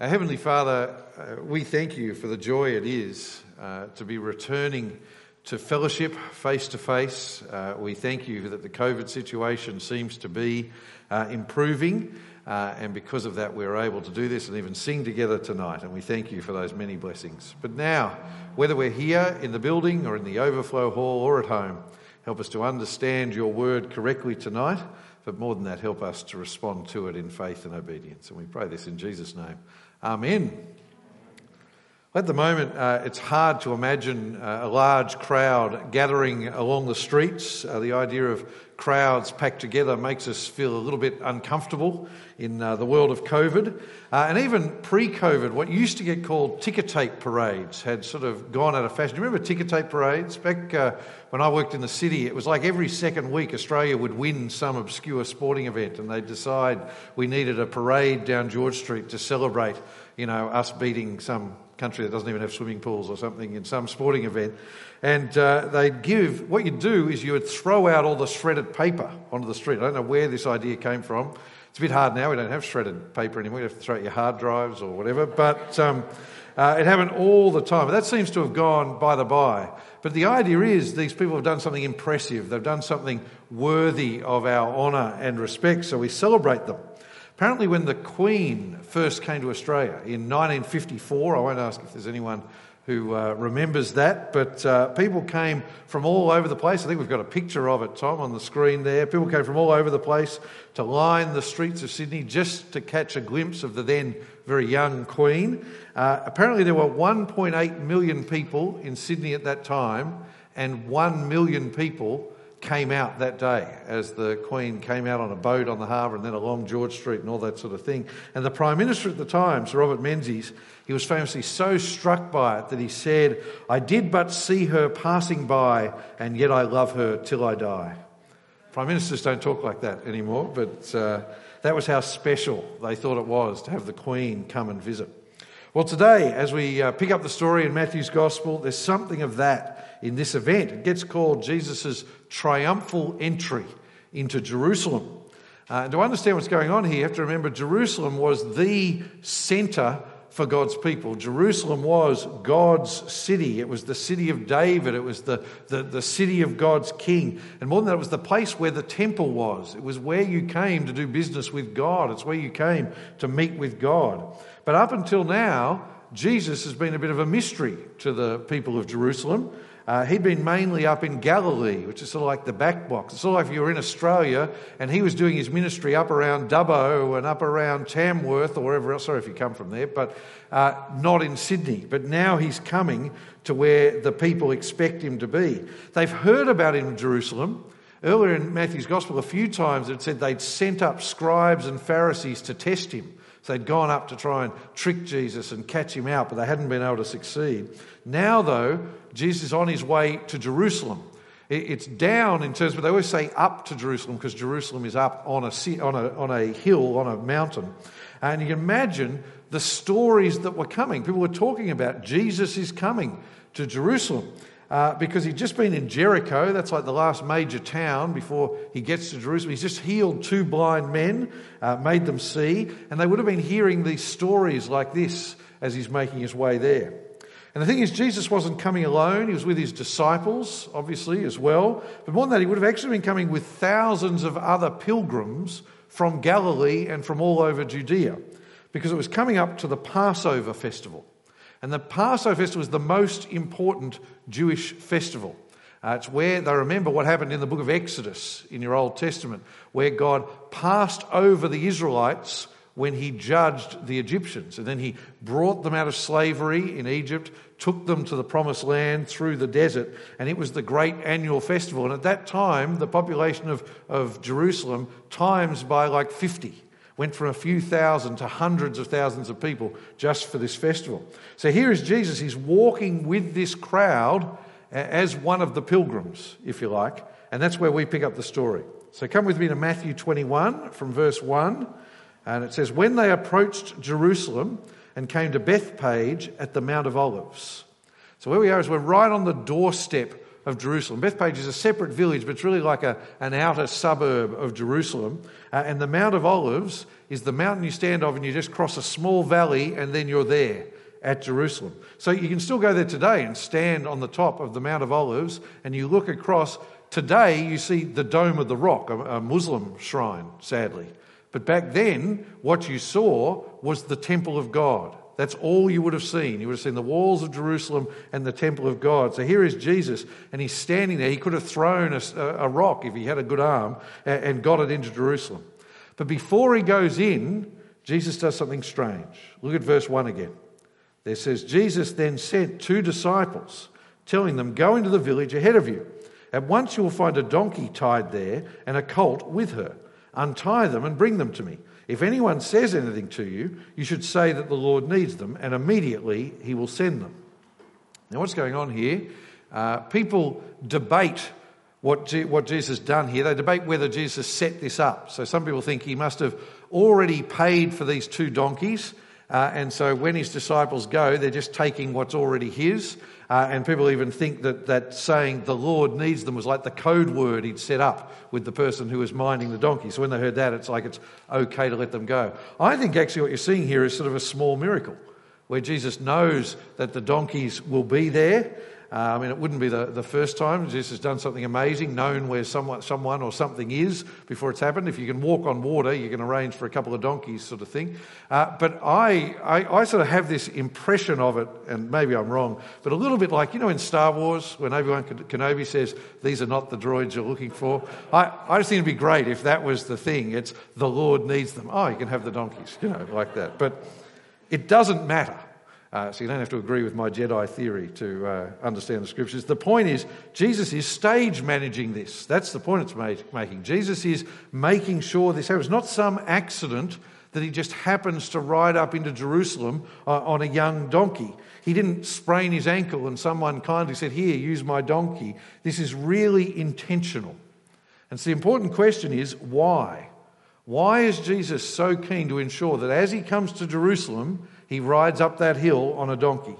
Our Heavenly Father, uh, we thank you for the joy it is uh, to be returning to fellowship face to face. Uh, We thank you that the COVID situation seems to be uh, improving, uh, and because of that, we're able to do this and even sing together tonight. And we thank you for those many blessings. But now, whether we're here in the building or in the overflow hall or at home, help us to understand your word correctly tonight. But more than that, help us to respond to it in faith and obedience. And we pray this in Jesus' name. Amen. At the moment, uh, it's hard to imagine uh, a large crowd gathering along the streets. Uh, the idea of crowds packed together makes us feel a little bit uncomfortable in uh, the world of COVID. Uh, and even pre COVID, what used to get called ticker tape parades had sort of gone out of fashion. Do you remember ticker tape parades? Back uh, when I worked in the city, it was like every second week Australia would win some obscure sporting event and they'd decide we needed a parade down George Street to celebrate, you know, us beating some country that doesn't even have swimming pools or something in some sporting event. And uh, they'd give, what you'd do is you would throw out all the shredded paper onto the street. I don't know where this idea came from. It's a bit hard now. We don't have shredded paper anymore. You have to throw out your hard drives or whatever. But um, uh, it happened all the time. That seems to have gone by the by. But the idea is these people have done something impressive. They've done something worthy of our honour and respect. So we celebrate them. Apparently, when the Queen first came to Australia in 1954, I won't ask if there's anyone who uh, remembers that, but uh, people came from all over the place. I think we've got a picture of it, Tom, on the screen there. People came from all over the place to line the streets of Sydney just to catch a glimpse of the then very young Queen. Uh, apparently, there were 1.8 million people in Sydney at that time, and 1 million people came out that day as the Queen came out on a boat on the harbour and then along George Street and all that sort of thing. And the Prime Minister at the time, Sir Robert Menzies, he was famously so struck by it that he said, I did but see her passing by, and yet I love her till I die. Prime Ministers don't talk like that anymore, but uh, that was how special they thought it was to have the Queen come and visit. Well, today, as we uh, pick up the story in Matthew's Gospel, there's something of that in this event. It gets called Jesus' triumphal entry into Jerusalem. Uh, and to understand what's going on here, you have to remember Jerusalem was the centre for God's people. Jerusalem was God's city. It was the city of David. It was the, the, the, city of God's king. And more than that, it was the place where the temple was. It was where you came to do business with God. It's where you came to meet with God. But up until now, Jesus has been a bit of a mystery to the people of Jerusalem. Uh, he'd been mainly up in Galilee, which is sort of like the back box. It's sort of like if you were in Australia and he was doing his ministry up around Dubbo and up around Tamworth or wherever else. Sorry if you come from there, but uh, not in Sydney. But now he's coming to where the people expect him to be. They've heard about him in Jerusalem. Earlier in Matthew's Gospel, a few times it said they'd sent up scribes and Pharisees to test him. So they'd gone up to try and trick Jesus and catch him out, but they hadn't been able to succeed. Now, though, Jesus is on his way to Jerusalem. It's down in terms, but they always say up to Jerusalem because Jerusalem is up on a, on, a, on a hill, on a mountain. And you can imagine the stories that were coming. People were talking about Jesus is coming to Jerusalem uh, because he'd just been in Jericho. That's like the last major town before he gets to Jerusalem. He's just healed two blind men, uh, made them see, and they would have been hearing these stories like this as he's making his way there. And the thing is, Jesus wasn't coming alone. He was with his disciples, obviously, as well. But more than that, he would have actually been coming with thousands of other pilgrims from Galilee and from all over Judea because it was coming up to the Passover festival. And the Passover festival is the most important Jewish festival. Uh, it's where they remember what happened in the book of Exodus in your Old Testament, where God passed over the Israelites when he judged the Egyptians. And then he brought them out of slavery in Egypt, took them to the promised land through the desert, and it was the great annual festival. And at that time, the population of, of Jerusalem times by like 50 went from a few thousand to hundreds of thousands of people just for this festival. So here is Jesus. He's walking with this crowd as one of the pilgrims, if you like. And that's where we pick up the story. So come with me to Matthew 21 from verse 1. And it says, When they approached Jerusalem and came to Bethphage at the Mount of Olives. So where we are is we're right on the doorstep of Jerusalem. Bethphage is a separate village, but it's really like a, an outer suburb of Jerusalem. Uh, and the Mount of Olives is the mountain you stand on and you just cross a small valley and then you're there at Jerusalem. So you can still go there today and stand on the top of the Mount of Olives and you look across. Today you see the Dome of the Rock, a Muslim shrine, sadly. But back then, what you saw was the temple of God. That's all you would have seen. You would have seen the walls of Jerusalem and the temple of God. So here is Jesus, and he's standing there. He could have thrown a, a rock if he had a good arm and got it into Jerusalem. But before he goes in, Jesus does something strange. Look at verse 1 again. There says, Jesus then sent two disciples, telling them, Go into the village ahead of you. At once you will find a donkey tied there and a colt with her. Untie them and bring them to me. If anyone says anything to you, you should say that the Lord needs them, and immediately he will send them. Now, what's going on here? Uh, people debate what, G- what Jesus done here. They debate whether Jesus set this up. So, some people think he must have already paid for these two donkeys. Uh, and so, when his disciples go, they're just taking what's already his. Uh, and people even think that, that saying the Lord needs them was like the code word he'd set up with the person who was minding the donkey. So when they heard that, it's like it's okay to let them go. I think actually what you're seeing here is sort of a small miracle where Jesus knows that the donkeys will be there. Uh, I mean, it wouldn't be the, the first time Jesus has done something amazing, known where someone, someone or something is before it's happened. If you can walk on water, you can arrange for a couple of donkeys, sort of thing. Uh, but I, I, I, sort of have this impression of it, and maybe I'm wrong, but a little bit like, you know, in Star Wars, when Obi Wan Kenobi says, These are not the droids you're looking for. I, I just think it'd be great if that was the thing. It's the Lord needs them. Oh, you can have the donkeys, you know, like that. But it doesn't matter. Uh, so you don't have to agree with my Jedi theory to uh, understand the scriptures. The point is, Jesus is stage managing this. That's the point it's made, making. Jesus is making sure this happens. Not some accident that he just happens to ride up into Jerusalem uh, on a young donkey. He didn't sprain his ankle and someone kindly said, Here, use my donkey. This is really intentional. And so the important question is why? Why is Jesus so keen to ensure that as he comes to Jerusalem, he rides up that hill on a donkey?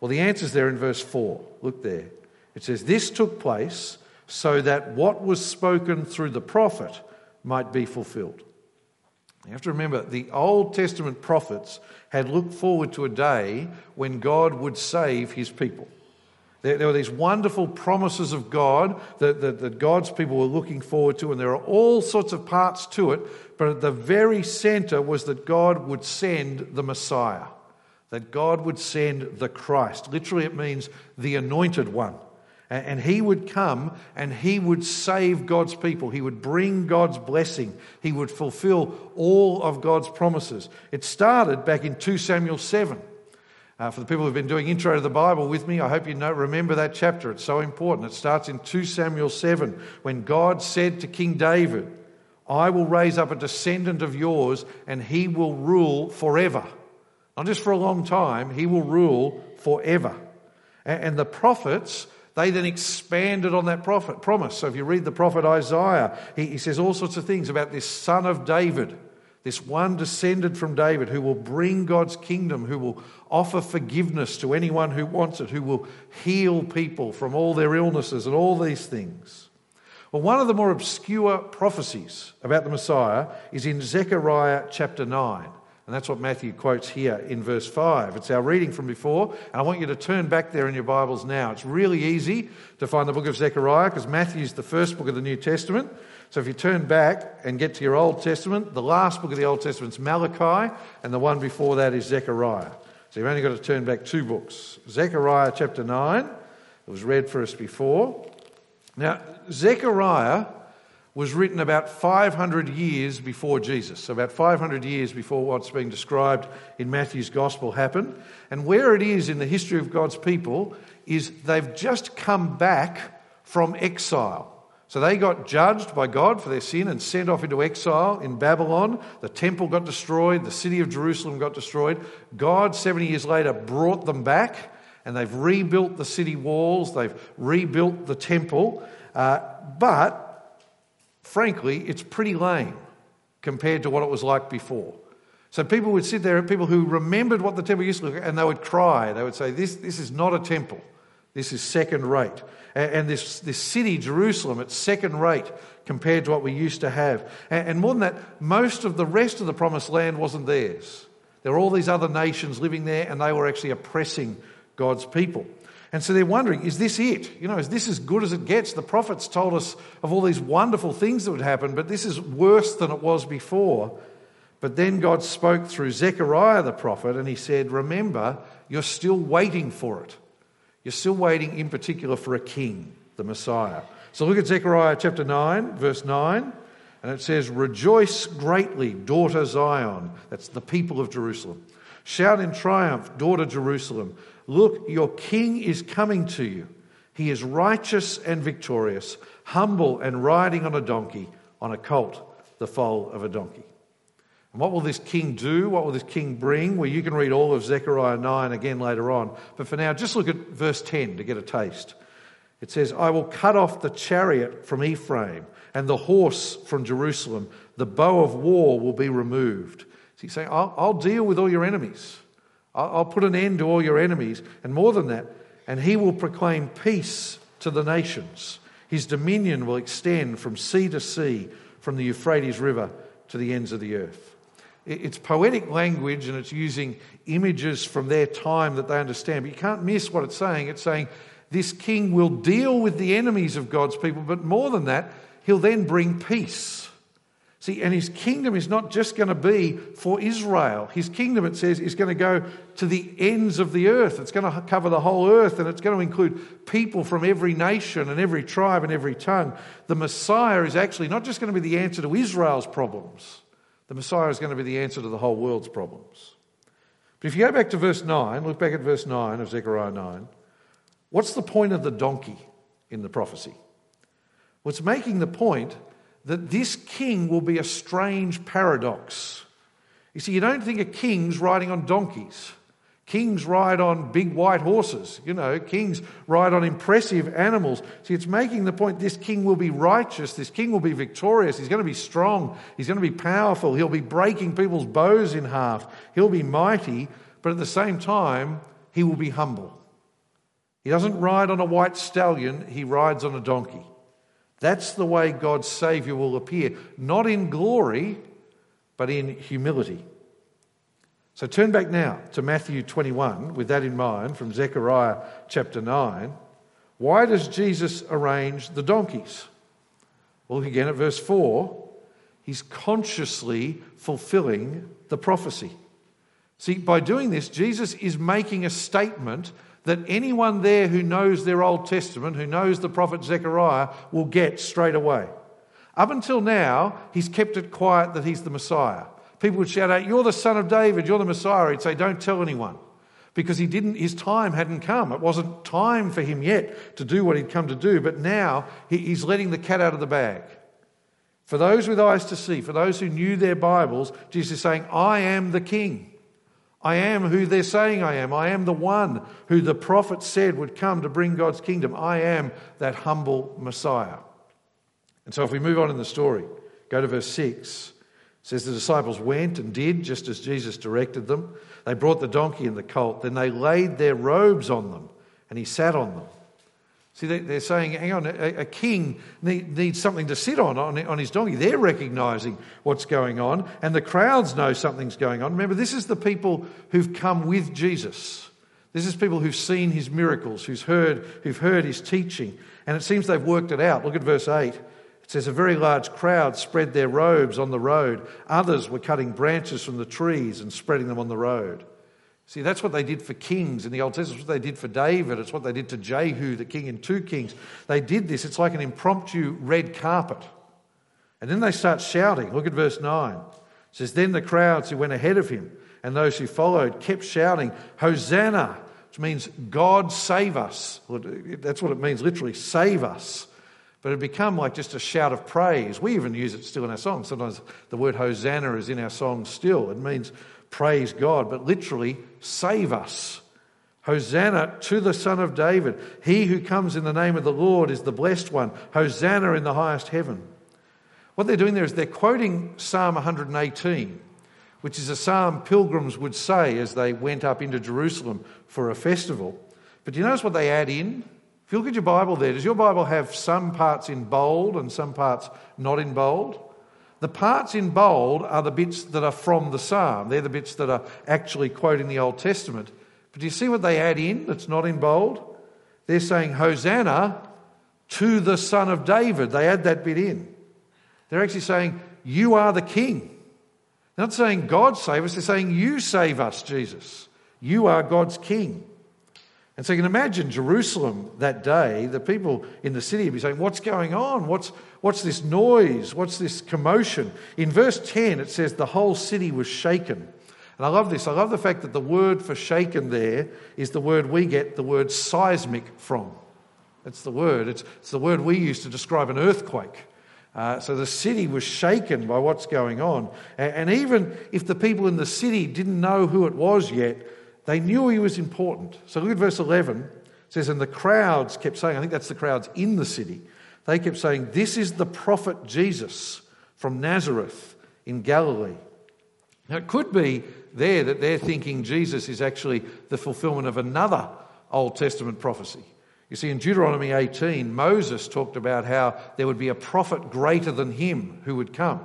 Well, the answer's there in verse 4. Look there. It says, This took place so that what was spoken through the prophet might be fulfilled. You have to remember, the Old Testament prophets had looked forward to a day when God would save his people. There, there were these wonderful promises of God that, that, that God's people were looking forward to, and there are all sorts of parts to it, but at the very center was that God would send the Messiah, that God would send the Christ. Literally, it means the anointed one. And he would come and he would save God's people. He would bring God's blessing. He would fulfill all of God's promises. It started back in 2 Samuel 7. Uh, for the people who've been doing intro to the Bible with me, I hope you know, remember that chapter. It's so important. It starts in 2 Samuel 7 when God said to King David, I will raise up a descendant of yours and he will rule forever. Not just for a long time, he will rule forever. And, and the prophets, they then expanded on that prophet, promise. So if you read the prophet Isaiah, he, he says all sorts of things about this son of David this one descended from David who will bring God's kingdom, who will offer forgiveness to anyone who wants it, who will heal people from all their illnesses and all these things. Well, one of the more obscure prophecies about the Messiah is in Zechariah chapter 9. And that's what Matthew quotes here in verse 5. It's our reading from before, and I want you to turn back there in your Bibles now. It's really easy to find the book of Zechariah because Matthew's the first book of the New Testament. So if you turn back and get to your Old Testament, the last book of the Old Testament is Malachi, and the one before that is Zechariah. So you've only got to turn back two books. Zechariah chapter 9, it was read for us before. Now, Zechariah was written about 500 years before Jesus, so about 500 years before what's being described in Matthew's Gospel happened. And where it is in the history of God's people is they've just come back from exile. So they got judged by God for their sin and sent off into exile in Babylon. The temple got destroyed, the city of Jerusalem got destroyed. God, 70 years later, brought them back and they've rebuilt the city walls, they've rebuilt the temple. Uh, but frankly, it's pretty lame compared to what it was like before. So people would sit there, people who remembered what the temple used to look like, and they would cry. They would say, This, this is not a temple. This is second rate. And this, this city, Jerusalem, it's second rate compared to what we used to have. And more than that, most of the rest of the promised land wasn't theirs. There were all these other nations living there, and they were actually oppressing God's people. And so they're wondering, is this it? You know, is this as good as it gets? The prophets told us of all these wonderful things that would happen, but this is worse than it was before. But then God spoke through Zechariah the prophet, and he said, Remember, you're still waiting for it. You're still waiting, in particular, for a king, the Messiah. So look at Zechariah chapter 9, verse 9, and it says, Rejoice greatly, daughter Zion. That's the people of Jerusalem. Shout in triumph, daughter Jerusalem. Look, your king is coming to you. He is righteous and victorious, humble and riding on a donkey, on a colt, the foal of a donkey. And what will this king do? What will this king bring? Well, you can read all of Zechariah 9 again later on. But for now, just look at verse 10 to get a taste. It says, I will cut off the chariot from Ephraim and the horse from Jerusalem. The bow of war will be removed. So he's saying, I'll, I'll deal with all your enemies. I'll put an end to all your enemies. And more than that, and he will proclaim peace to the nations. His dominion will extend from sea to sea, from the Euphrates River to the ends of the earth. It's poetic language and it's using images from their time that they understand. But you can't miss what it's saying. It's saying this king will deal with the enemies of God's people, but more than that, he'll then bring peace. See, and his kingdom is not just going to be for Israel. His kingdom, it says, is going to go to the ends of the earth. It's going to cover the whole earth and it's going to include people from every nation and every tribe and every tongue. The Messiah is actually not just going to be the answer to Israel's problems, the Messiah is going to be the answer to the whole world's problems. But if you go back to verse 9, look back at verse 9 of Zechariah 9, what's the point of the donkey in the prophecy? Well, it's making the point that this king will be a strange paradox. You see, you don't think of kings riding on donkeys. Kings ride on big white horses. You know, kings ride on impressive animals. See, it's making the point this king will be righteous. This king will be victorious. He's going to be strong. He's going to be powerful. He'll be breaking people's bows in half. He'll be mighty. But at the same time, he will be humble. He doesn't ride on a white stallion, he rides on a donkey. That's the way God's Saviour will appear, not in glory, but in humility. So turn back now to Matthew 21 with that in mind from Zechariah chapter 9. Why does Jesus arrange the donkeys? Well, again at verse 4. He's consciously fulfilling the prophecy. See, by doing this, Jesus is making a statement that anyone there who knows their Old Testament, who knows the prophet Zechariah, will get straight away. Up until now, he's kept it quiet that he's the Messiah. People would shout out, You're the son of David, you're the Messiah. He'd say, Don't tell anyone. Because he didn't, his time hadn't come. It wasn't time for him yet to do what he'd come to do, but now he's letting the cat out of the bag. For those with eyes to see, for those who knew their Bibles, Jesus is saying, I am the king. I am who they're saying I am. I am the one who the prophet said would come to bring God's kingdom. I am that humble Messiah. And so if we move on in the story, go to verse 6. Says the disciples went and did just as Jesus directed them. They brought the donkey and the colt. Then they laid their robes on them, and he sat on them. See, they're saying, hang on, a king needs something to sit on, on his donkey. They're recognizing what's going on, and the crowds know something's going on. Remember, this is the people who've come with Jesus. This is people who've seen his miracles, who've heard, who've heard his teaching, and it seems they've worked it out. Look at verse 8. It says, A very large crowd spread their robes on the road. Others were cutting branches from the trees and spreading them on the road. See, that's what they did for kings in the Old Testament. It's what they did for David. It's what they did to Jehu, the king in 2 Kings. They did this. It's like an impromptu red carpet. And then they start shouting. Look at verse 9. It says, Then the crowds who went ahead of him and those who followed kept shouting, Hosanna, which means God save us. That's what it means literally, save us. But it become like just a shout of praise. We even use it still in our songs. Sometimes the word Hosanna is in our songs still. It means praise God, but literally, save us. Hosanna to the Son of David. He who comes in the name of the Lord is the blessed one. Hosanna in the highest heaven. What they're doing there is they're quoting Psalm 118, which is a psalm pilgrims would say as they went up into Jerusalem for a festival. But do you notice what they add in? If you look at your Bible there, does your Bible have some parts in bold and some parts not in bold? The parts in bold are the bits that are from the psalm. They're the bits that are actually quoting the Old Testament. But do you see what they add in that's not in bold? They're saying, Hosanna to the Son of David. They add that bit in. They're actually saying, You are the King. They're not saying God save us, they're saying, You save us, Jesus. You are God's King. And so you can imagine Jerusalem that day, the people in the city would be saying, What's going on? What's, what's this noise? What's this commotion? In verse 10, it says, The whole city was shaken. And I love this. I love the fact that the word for shaken there is the word we get the word seismic from. That's the word. It's, it's the word we use to describe an earthquake. Uh, so the city was shaken by what's going on. And, and even if the people in the city didn't know who it was yet, they knew he was important. So look at verse 11. It says, And the crowds kept saying, I think that's the crowds in the city, they kept saying, This is the prophet Jesus from Nazareth in Galilee. Now it could be there that they're thinking Jesus is actually the fulfillment of another Old Testament prophecy. You see, in Deuteronomy 18, Moses talked about how there would be a prophet greater than him who would come.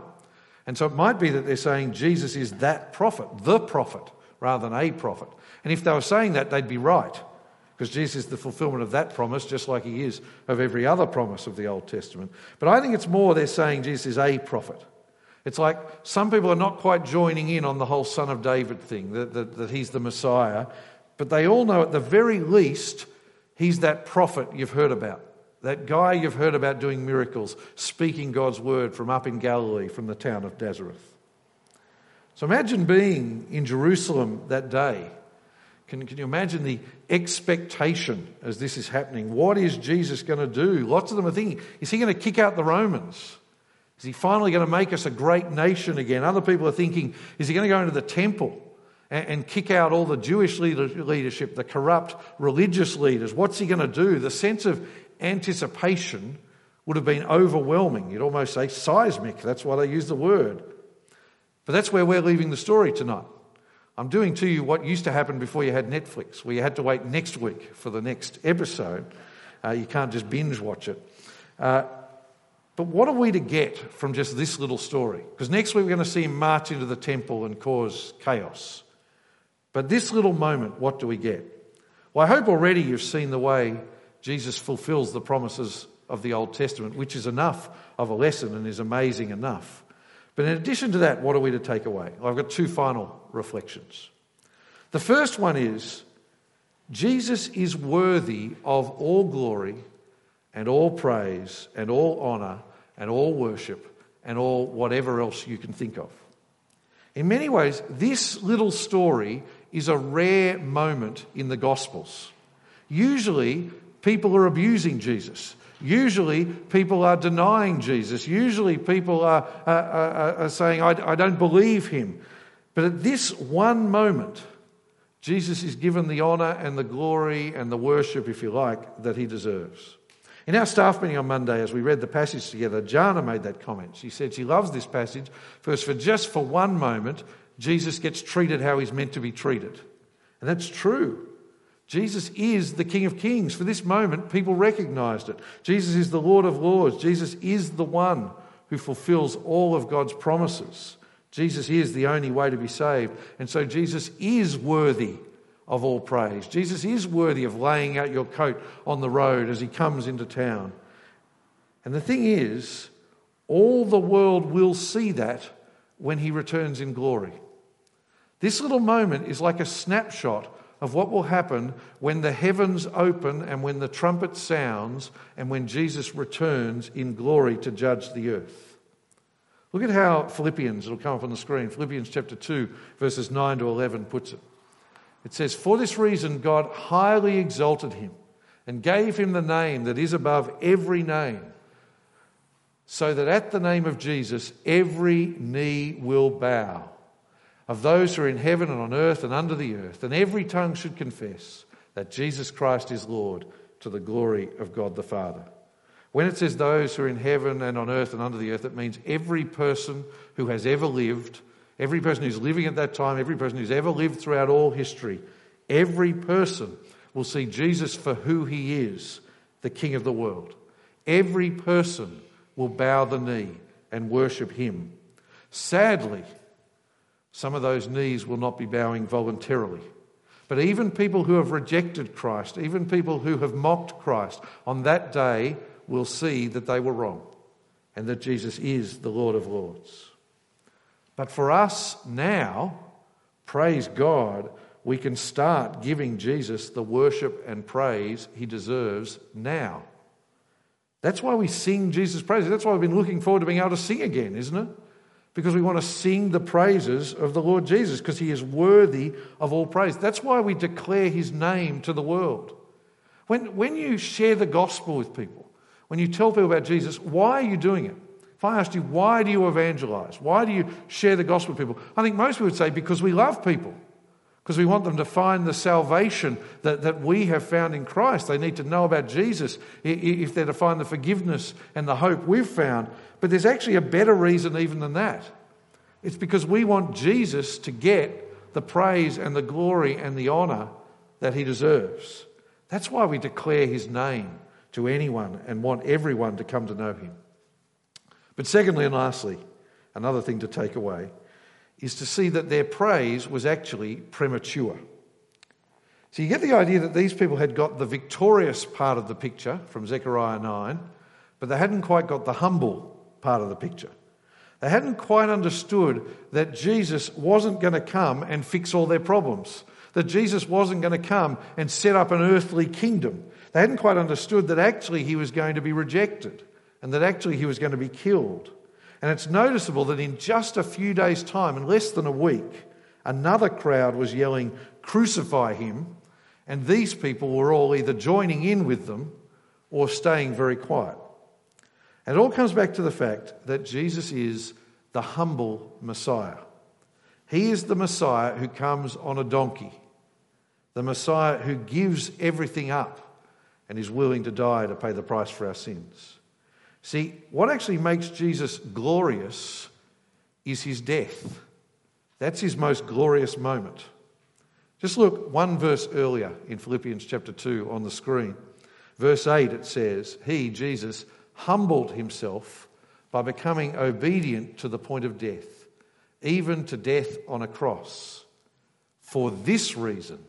And so it might be that they're saying Jesus is that prophet, the prophet, rather than a prophet. And if they were saying that, they'd be right, because Jesus is the fulfillment of that promise, just like he is of every other promise of the Old Testament. But I think it's more they're saying Jesus is a prophet. It's like some people are not quite joining in on the whole Son of David thing, that, that, that he's the Messiah, but they all know at the very least he's that prophet you've heard about. That guy you've heard about doing miracles, speaking God's word from up in Galilee, from the town of Nazareth. So imagine being in Jerusalem that day. Can, can you imagine the expectation as this is happening? What is Jesus going to do? Lots of them are thinking, is he going to kick out the Romans? Is he finally going to make us a great nation again? Other people are thinking, is he going to go into the temple and, and kick out all the Jewish leader, leadership, the corrupt religious leaders? What's he going to do? The sense of anticipation would have been overwhelming. You'd almost say seismic. That's why they use the word. But that's where we're leaving the story tonight. I'm doing to you what used to happen before you had Netflix, where you had to wait next week for the next episode. Uh, you can't just binge watch it. Uh, but what are we to get from just this little story? Because next week we're going to see him march into the temple and cause chaos. But this little moment, what do we get? Well, I hope already you've seen the way Jesus fulfills the promises of the Old Testament, which is enough of a lesson and is amazing enough. But in addition to that, what are we to take away? I've got two final reflections. The first one is Jesus is worthy of all glory and all praise and all honour and all worship and all whatever else you can think of. In many ways, this little story is a rare moment in the Gospels. Usually, people are abusing Jesus. Usually, people are denying Jesus. Usually, people are, are, are, are saying, I, I don't believe him. But at this one moment, Jesus is given the honour and the glory and the worship, if you like, that he deserves. In our staff meeting on Monday, as we read the passage together, Jana made that comment. She said she loves this passage because for just for one moment, Jesus gets treated how he's meant to be treated. And that's true. Jesus is the King of Kings. For this moment, people recognized it. Jesus is the Lord of Lords. Jesus is the one who fulfills all of God's promises. Jesus is the only way to be saved. And so Jesus is worthy of all praise. Jesus is worthy of laying out your coat on the road as he comes into town. And the thing is, all the world will see that when he returns in glory. This little moment is like a snapshot of what will happen when the heavens open and when the trumpet sounds and when Jesus returns in glory to judge the earth. Look at how Philippians, it'll come up on the screen, Philippians chapter 2, verses 9 to 11 puts it. It says, For this reason, God highly exalted him and gave him the name that is above every name, so that at the name of Jesus, every knee will bow of those who are in heaven and on earth and under the earth, and every tongue should confess that Jesus Christ is Lord to the glory of God the Father. When it says those who are in heaven and on earth and under the earth, it means every person who has ever lived Every person who's living at that time, every person who's ever lived throughout all history, every person will see Jesus for who he is, the King of the world. Every person will bow the knee and worship him. Sadly, some of those knees will not be bowing voluntarily. But even people who have rejected Christ, even people who have mocked Christ, on that day will see that they were wrong and that Jesus is the Lord of Lords. But for us now, praise God, we can start giving Jesus the worship and praise he deserves now. That's why we sing Jesus' praises. That's why we've been looking forward to being able to sing again, isn't it? Because we want to sing the praises of the Lord Jesus because he is worthy of all praise. That's why we declare his name to the world. When, when you share the gospel with people, when you tell people about Jesus, why are you doing it? If I asked you, why do you evangelize? Why do you share the gospel with people? I think most people would say, because we love people because we want them to find the salvation that, that we have found in Christ. They need to know about Jesus if they're to find the forgiveness and the hope we've found. But there's actually a better reason even than that. It's because we want Jesus to get the praise and the glory and the honour that he deserves. That's why we declare his name to anyone and want everyone to come to know him. But secondly and lastly, another thing to take away is to see that their praise was actually premature. So you get the idea that these people had got the victorious part of the picture from Zechariah 9, but they hadn't quite got the humble part of the picture. They hadn't quite understood that Jesus wasn't going to come and fix all their problems, that Jesus wasn't going to come and set up an earthly kingdom. They hadn't quite understood that actually he was going to be rejected and that actually he was going to be killed. And it's noticeable that in just a few days' time, in less than a week, another crowd was yelling, Crucify him. And these people were all either joining in with them or staying very quiet. And it all comes back to the fact that Jesus is the humble Messiah. He is the Messiah who comes on a donkey, the Messiah who gives everything up and is willing to die to pay the price for our sins. See, what actually makes Jesus glorious is his death. That's his most glorious moment. Just look one verse earlier in Philippians chapter 2 on the screen. Verse 8 it says, He, Jesus, humbled himself by becoming obedient to the point of death, even to death on a cross. For this reason,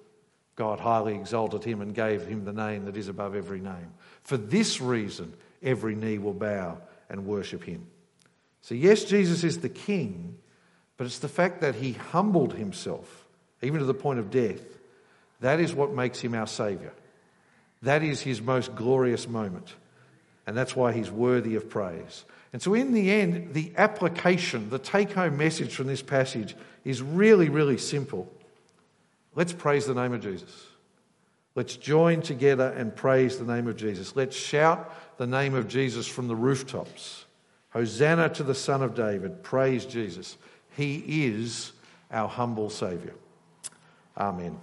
God highly exalted him and gave him the name that is above every name. For this reason, every knee will bow and worship him. So, yes, Jesus is the king, but it's the fact that he humbled himself, even to the point of death. That is what makes him our Saviour. That is his most glorious moment. And that's why he's worthy of praise. And so, in the end, the application, the take home message from this passage is really, really simple. Let's praise the name of Jesus. Let's join together and praise the name of Jesus. Let's shout the name of Jesus from the rooftops. Hosanna to the Son of David. Praise Jesus. He is our humble Saviour. Amen.